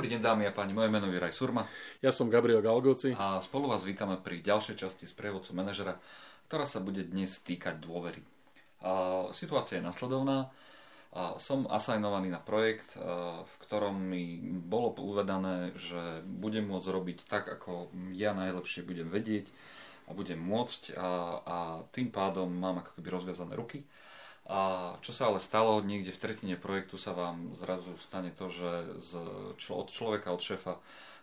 Dobrý deň dámy a páni, moje meno je Raj Surma. Ja som Gabriel Galgoci. A spolu vás vítame pri ďalšej časti z prievodcu manažera, ktorá sa bude dnes týkať dôvery. A situácia je nasledovná. A som asignovaný na projekt, v ktorom mi bolo uvedané, že budem môcť robiť tak, ako ja najlepšie budem vedieť a budem môcť a, a tým pádom mám ako keby rozviazané ruky a čo sa ale stalo, niekde v tretine projektu sa vám zrazu stane to, že z, čo, od človeka, od šéfa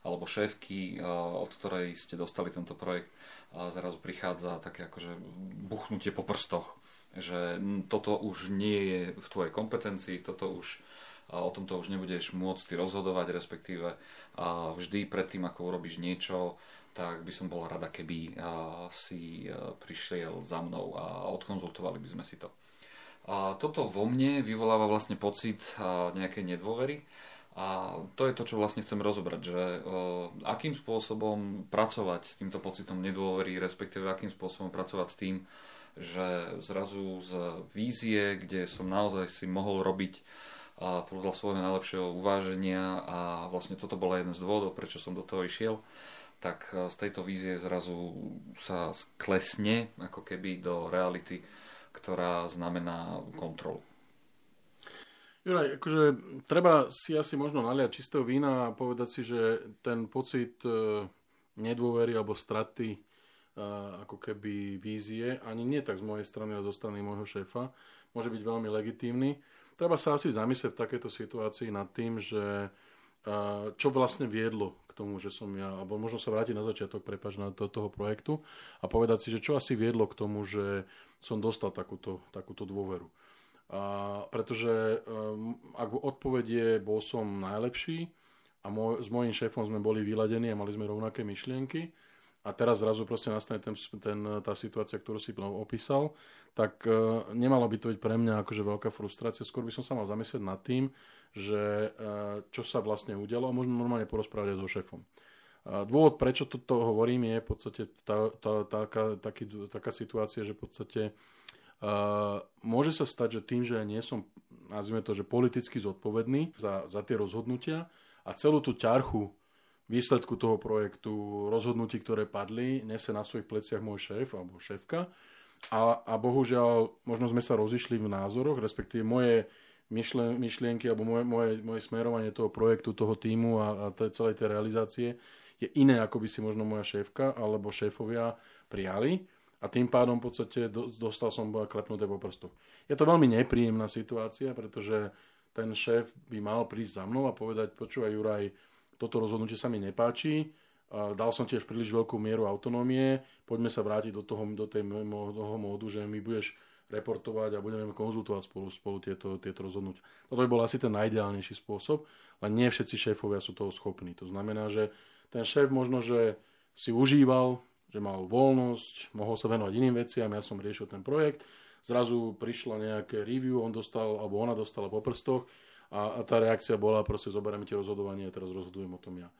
alebo šéfky, od ktorej ste dostali tento projekt, zrazu prichádza také akože buchnutie po prstoch, že toto už nie je v tvojej kompetencii, toto už o tomto už nebudeš môcť ty rozhodovať, respektíve vždy predtým, ako urobíš niečo, tak by som bol rada, keby si prišiel za mnou a odkonzultovali by sme si to. A toto vo mne vyvoláva vlastne pocit nejakej nedôvery. A to je to, čo vlastne chcem rozobrať, že akým spôsobom pracovať s týmto pocitom nedôvery, respektíve akým spôsobom pracovať s tým, že zrazu z vízie, kde som naozaj si mohol robiť uh, podľa svojho najlepšieho uváženia a vlastne toto bol jeden z dôvodov, prečo som do toho išiel, tak uh, z tejto vízie zrazu sa klesne ako keby do reality ktorá znamená kontrolu. Juraj, akože treba si asi možno naliať čistého vína a povedať si, že ten pocit e, nedôvery alebo straty e, ako keby vízie, ani nie tak z mojej strany, ale zo strany môjho šéfa, môže byť veľmi legitímny. Treba sa asi zamyslieť v takejto situácii nad tým, že čo vlastne viedlo k tomu, že som ja, alebo možno sa vrátiť na začiatok, prepač, na to, toho projektu a povedať si, že čo asi viedlo k tomu, že som dostal takúto, takúto dôveru. A, pretože um, ak odpoveď je, bol som najlepší a môj, s mojím šéfom sme boli vyladení a mali sme rovnaké myšlienky a teraz zrazu proste nastane ten, ten, tá situácia, ktorú si opísal, tak uh, nemalo by to byť pre mňa akože veľká frustrácia. Skôr by som sa mal zamyslieť nad tým, že uh, čo sa vlastne udialo a možno normálne porozprávať aj so šéfom. Dôvod, prečo toto hovorím, je v podstate tá, tá, taká, taký, taká situácia, že v podstate uh, môže sa stať, že tým, že nie som, nazvime to, že politicky zodpovedný za, za tie rozhodnutia a celú tú ťarchu výsledku toho projektu, rozhodnutí, ktoré padli, nese na svojich pleciach môj šéf alebo šéfka. A, a bohužiaľ, možno sme sa rozišli v názoroch, respektíve moje myšlienky alebo moje, moje, moje smerovanie toho projektu, toho týmu a, a tej, celej tej realizácie je iné, ako by si možno moja šéfka alebo šéfovia prijali. A tým pádom v podstate dostal som klepnuté po prstu. Je to veľmi nepríjemná situácia, pretože ten šéf by mal prísť za mnou a povedať, počúvaj Juraj, toto rozhodnutie sa mi nepáči, dal som tiež príliš veľkú mieru autonómie, poďme sa vrátiť do toho, do tej, toho módu, že mi budeš reportovať a budeme konzultovať spolu, spolu tieto, tieto rozhodnutia. Toto by bol asi ten najideálnejší spôsob, ale nie všetci šéfovia sú toho schopní. To znamená, že ten šéf možno, že si užíval, že mal voľnosť, mohol sa venovať iným veciam, ja som riešil ten projekt, zrazu prišla nejaké review, on dostal, alebo ona dostala po prstoch a, a tá reakcia bola proste zoberieme ti rozhodovanie a teraz rozhodujem o tom ja.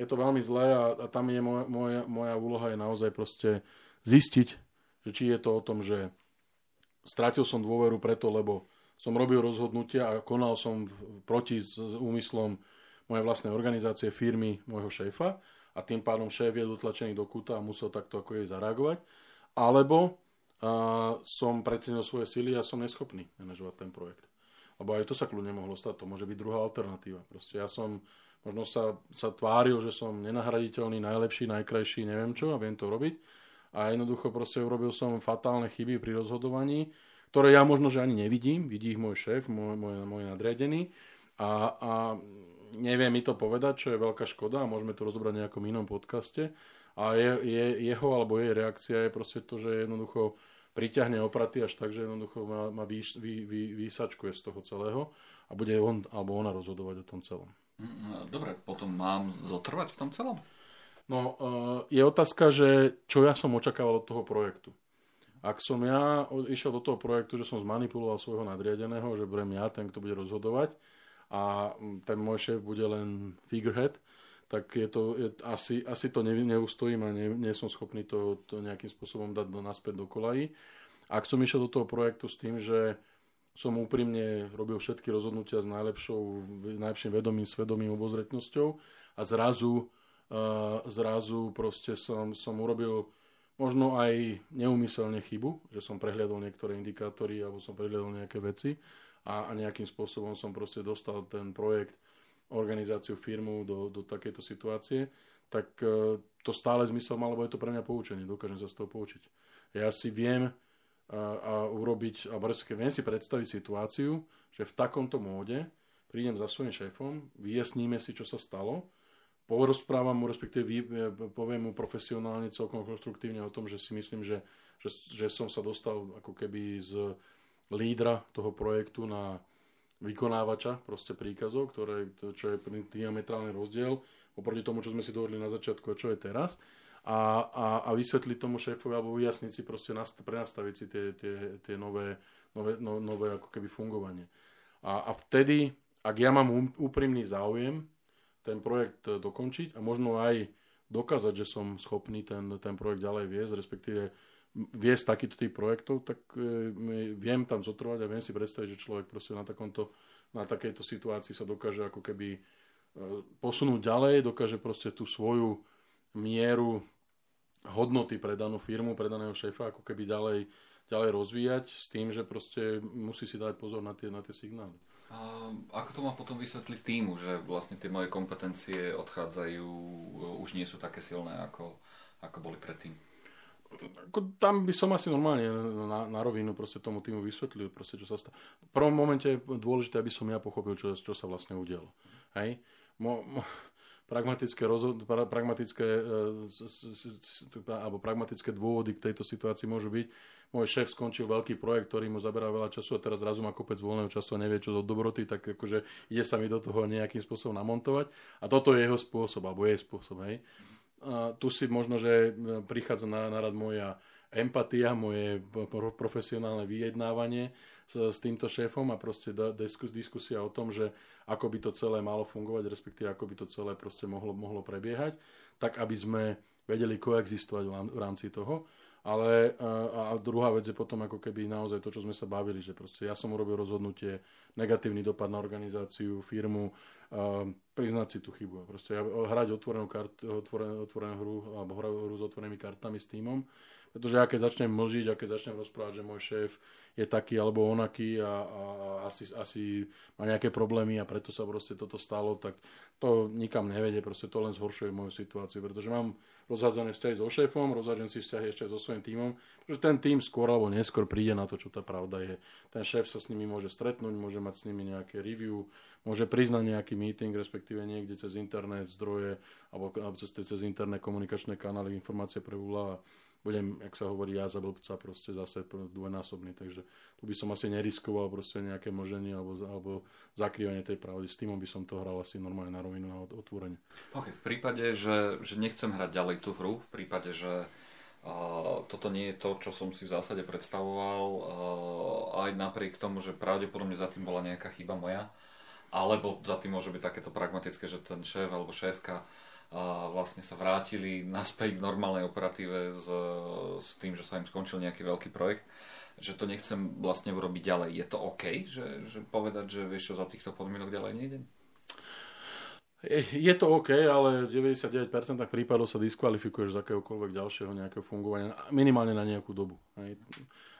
Je to veľmi zlé a, a tam je moja, moja, moja úloha je naozaj proste zistiť, že či je to o tom, že strátil som dôveru preto, lebo som robil rozhodnutia a konal som proti s úmyslom mojej vlastnej organizácie, firmy, môjho šéfa a tým pádom šéf je dotlačený do kúta a musel takto ako jej zareagovať. Alebo uh, som precenil svoje sily a som neschopný manažovať ten projekt. Lebo aj to sa kľudne mohlo stať, to môže byť druhá alternatíva. Proste ja som možno sa, sa tváril, že som nenahraditeľný, najlepší, najkrajší, neviem čo a viem to robiť. A jednoducho proste urobil som fatálne chyby pri rozhodovaní, ktoré ja možno, že ani nevidím, vidí ich môj šéf, môj, môj, môj nadriadený. A, a nevie mi to povedať, čo je veľká škoda a môžeme to rozobrať v nejakom inom podcaste. A je, je, jeho alebo jej reakcia je proste to, že jednoducho priťahne opraty až tak, že jednoducho ma, ma vy, vy, vy, vysačkuje z toho celého a bude on alebo ona rozhodovať o tom celom. Dobre, potom mám zotrvať v tom celom? No, e, je otázka, že čo ja som očakával od toho projektu. Ak som ja išiel do toho projektu, že som zmanipuloval svojho nadriadeného, že budem ja ten, kto bude rozhodovať, a ten môj šéf bude len figurehead, tak je to, je, asi, asi to ne, neustojím a nie, nie som schopný to, to nejakým spôsobom dať do, naspäť do kolají. Ak som išiel do toho projektu s tým, že som úprimne robil všetky rozhodnutia s najlepšou, najlepším vedomím, svedomím, obozretnosťou a zrazu, zrazu proste som, som urobil možno aj neumyselne chybu, že som prehľadol niektoré indikátory alebo som prehľadol nejaké veci a, a nejakým spôsobom som proste dostal ten projekt, organizáciu, firmu do, do takejto situácie, tak uh, to stále zmysel malo, lebo je to pre mňa poučenie, dokážem sa z toho poučiť. Ja si viem a urobiť, alebo respektíve viem si predstaviť situáciu, že v takomto móde prídem za svojím šéfom, vyjasníme si, čo sa stalo, porozprávam mu, respektíve e, poviem mu profesionálne, celkom konštruktívne o tom, že si myslím, že, že, že som sa dostal ako keby z lídra toho projektu na vykonávača proste príkazov, ktoré, čo je diametrálny rozdiel oproti tomu, čo sme si dohodli na začiatku a čo je teraz a, a, a vysvetliť tomu šéfovi alebo vyjasniť si proste, nast- prenastaviť si tie, tie, tie nové, nové, no, nové ako keby fungovanie. A, a vtedy, ak ja mám úprimný záujem ten projekt dokončiť a možno aj dokázať, že som schopný ten, ten projekt ďalej viesť, respektíve viesť takýto typ projektov, tak e, viem tam zotrvať a viem si predstaviť, že človek proste na, takomto, na takejto situácii sa dokáže ako keby e, posunúť ďalej, dokáže proste tú svoju mieru hodnoty pre danú firmu, pre daného šéfa ako keby ďalej, ďalej rozvíjať s tým, že proste musí si dať pozor na tie, na tie signály. A ako to má potom vysvetliť týmu, že vlastne tie moje kompetencie odchádzajú, už nie sú také silné, ako, ako boli predtým? Ako, tam by som asi normálne na, na rovinu proste tomu týmu vysvetlil, proste, čo sa stalo. V prvom momente je dôležité, aby som ja pochopil, čo, čo sa vlastne udialo. Hej? Mo, mo, pragmatické, rozhod- pragmatické, e, alebo pragmatické dôvody k tejto situácii môžu byť. Môj šéf skončil veľký projekt, ktorý mu zaberá veľa času a teraz zrazu má kopec voľného času a nevie čo do dobroty, tak akože ide sa mi do toho nejakým spôsobom namontovať. A toto je jeho spôsob, alebo jej spôsob. Hej. A tu si možno, že e, prichádza na, na rad moja empatia, moje profesionálne vyjednávanie s, s týmto šéfom a proste diskus, diskusia o tom, že ako by to celé malo fungovať, respektíve ako by to celé proste mohlo, mohlo prebiehať, tak aby sme vedeli koexistovať v rámci toho. Ale a druhá vec je potom ako keby naozaj to, čo sme sa bavili, že proste ja som urobil rozhodnutie, negatívny dopad na organizáciu, firmu, priznať si tú chybu. Proste hrať otvorenú, kart, otvorenú, otvorenú hru alebo hru s otvorenými kartami s týmom pretože ja keď začnem mlžiť a keď začnem rozprávať, že môj šéf je taký alebo onaký a, a, a asi, asi má nejaké problémy a preto sa proste toto stalo, tak to nikam nevedie, proste to len zhoršuje moju situáciu, pretože mám rozhádzané vzťahy so šéfom, rozhádzané si vzťahy ešte so svojím tímom, pretože ten tým skôr alebo neskôr príde na to, čo tá pravda je. Ten šéf sa s nimi môže stretnúť, môže mať s nimi nejaké review, môže priznať nejaký meeting, respektíve niekde cez internet zdroje alebo, cez, cez interné komunikačné kanály informácie pre a budem, jak sa hovorí, ja za blbca proste zase dvojnásobný, takže tu by som asi neriskoval proste nejaké moženie alebo, alebo zakrývanie tej pravdy. S týmom by som to hral asi normálne na rovinu, na otvorenie. Ok, v prípade, že, že nechcem hrať ďalej tú hru, v prípade, že uh, toto nie je to, čo som si v zásade predstavoval, aj napriek tomu, že pravdepodobne za tým bola nejaká chyba moja, alebo za tým môže byť takéto pragmatické, že ten šéf alebo šéfka vlastne sa vrátili naspäť k normálnej operatíve s, s tým, že sa im skončil nejaký veľký projekt, že to nechcem vlastne urobiť ďalej. Je to OK, že, že povedať, že vieš čo, za týchto podmienok ďalej nejdem? Je to OK, ale v 99% prípadov sa diskvalifikuješ z akéhokoľvek ďalšieho nejakého fungovania, minimálne na nejakú dobu.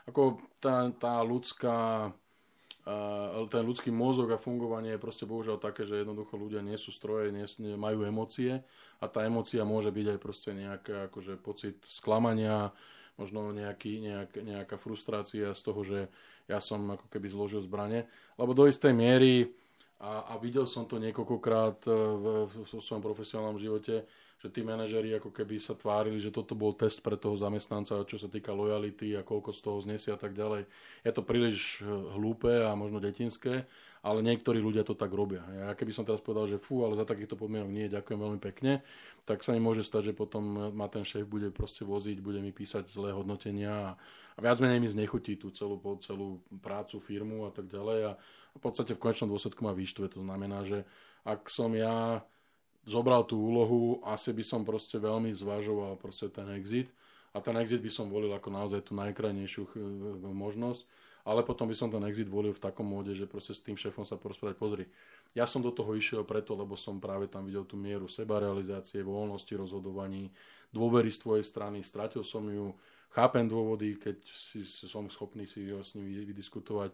Ako tá, tá ľudská ale ten ľudský mozog a fungovanie je proste bohužiaľ také, že jednoducho ľudia nie sú stroje, nie, nie, majú emócie a tá emócia môže byť aj proste nejaká akože pocit sklamania, možno nejaký, nejak, nejaká frustrácia z toho, že ja som ako keby zložil zbranie. Lebo do istej miery, a, a videl som to niekoľkokrát e, v, v, v svojom profesionálnom živote, že tí manažeri ako keby sa tvárili, že toto bol test pre toho zamestnanca, čo sa týka lojality a koľko z toho znesia a tak ďalej. Je to príliš eh, hlúpe a možno detinské, ale niektorí ľudia to tak robia. Ja keby som teraz povedal, že fú, ale za takýchto podmienok nie, ďakujem veľmi pekne, tak sa mi môže stať, že potom ma ten šéf bude proste voziť, bude mi písať zlé hodnotenia a, a viac menej mi znechutí tú celú, celú prácu, firmu a tak ďalej a v podstate v konečnom dôsledku ma vyštve. To znamená, že ak som ja zobral tú úlohu, asi by som proste veľmi zvažoval proste ten exit a ten exit by som volil ako naozaj tú najkrajnejšiu možnosť ale potom by som ten exit volil v takom móde, že proste s tým šéfom sa porozprávať, pozri, ja som do toho išiel preto, lebo som práve tam videl tú mieru sebarealizácie, voľnosti rozhodovaní, dôvery z tvojej strany, stratil som ju, chápem dôvody, keď si, som schopný si ho s ním vydiskutovať,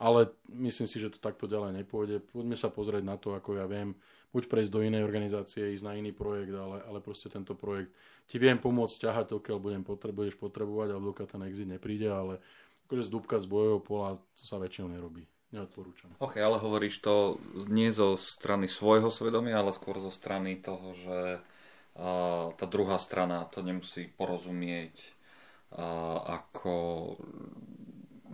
ale myslím si, že to takto ďalej nepôjde. Poďme sa pozrieť na to, ako ja viem, buď prejsť do inej organizácie, ísť na iný projekt, ale, ale proste tento projekt ti viem pomôcť ťahať, dokiaľ budem potrebuješ potrebovať, alebo dokiaľ ten exit nepríde, ale akože zdúbkať z bojov pola, to sa väčšinou nerobí. Neodporúčam. OK, ale hovoríš to nie zo strany svojho svedomia, ale skôr zo strany toho, že uh, tá druhá strana to nemusí porozumieť uh, ako...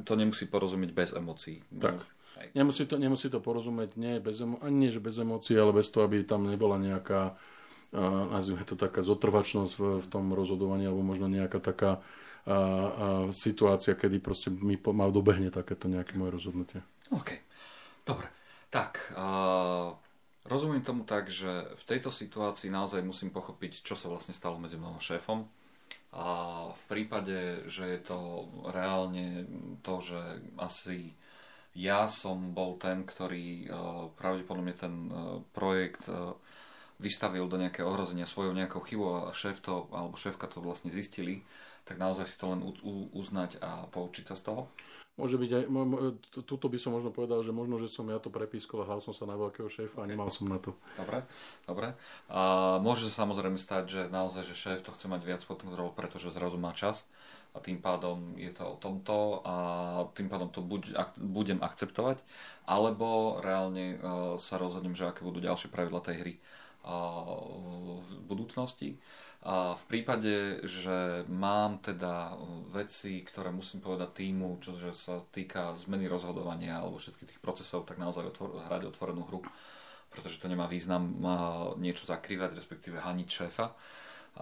To nemusí porozumieť bez emócií. Tak. Nemusí to, nemusí to porozumieť nie bez, ani nie, že bez emócií, ale bez toho, aby tam nebola nejaká uh, nazvime to taká zotrvačnosť v, v tom rozhodovaní, alebo možno nejaká taká a, a situácia, kedy proste mi ma dobehne takéto nejaké moje rozhodnutie. OK, dobre. Tak, uh, rozumiem tomu tak, že v tejto situácii naozaj musím pochopiť, čo sa vlastne stalo medzi mnou a šéfom. A v prípade, že je to reálne to, že asi ja som bol ten, ktorý uh, pravdepodobne ten uh, projekt uh, vystavil do nejakého ohrozenia svojou nejakou chybou a šéf to, alebo šéfka to vlastne zistili, tak naozaj si to len uznať a poučiť sa z toho? Môže byť aj, tuto by som možno povedal, že možno, že som ja to prepískol a hral som sa na veľkého šéfa a nemal som na to. Dobre, dobre. A môže sa samozrejme stať, že naozaj, že šéf to chce mať viac pod kontrolou, pretože zrazu má čas a tým pádom je to o tomto a tým pádom to buď ak, budem akceptovať, alebo reálne uh, sa rozhodnem, že aké budú ďalšie pravidla tej hry uh, v budúcnosti a v prípade, že mám teda veci, ktoré musím povedať týmu, čo sa týka zmeny rozhodovania alebo všetkých tých procesov, tak naozaj otvor, hrať otvorenú hru, pretože to nemá význam niečo zakrývať, respektíve haniť šéfa.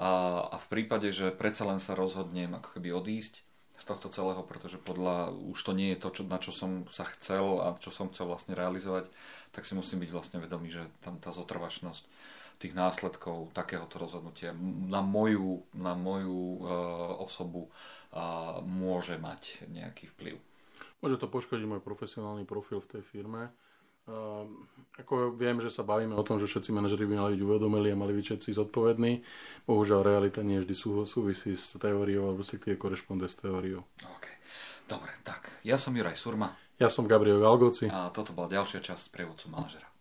A, a v prípade, že predsa len sa rozhodnem ako keby odísť z tohto celého, pretože podľa už to nie je to, čo, na čo som sa chcel a čo som chcel vlastne realizovať, tak si musím byť vlastne vedomý, že tam tá zotrvačnosť tých následkov takéhoto rozhodnutia na moju, na moju uh, osobu uh, môže mať nejaký vplyv. Môže to poškodiť môj profesionálny profil v tej firme. Uh, ako viem, že sa bavíme o tom, že všetci manažeri by mali byť uvedomili a mali byť všetci zodpovední. Bohužiaľ, realita nie vždy sú, súvisí s teóriou alebo si tie korešponduje s teóriou. OK. Dobre, tak. Ja som Juraj Surma. Ja som Gabriel Galgoci. A toto bola ďalšia časť prievodcu manažera.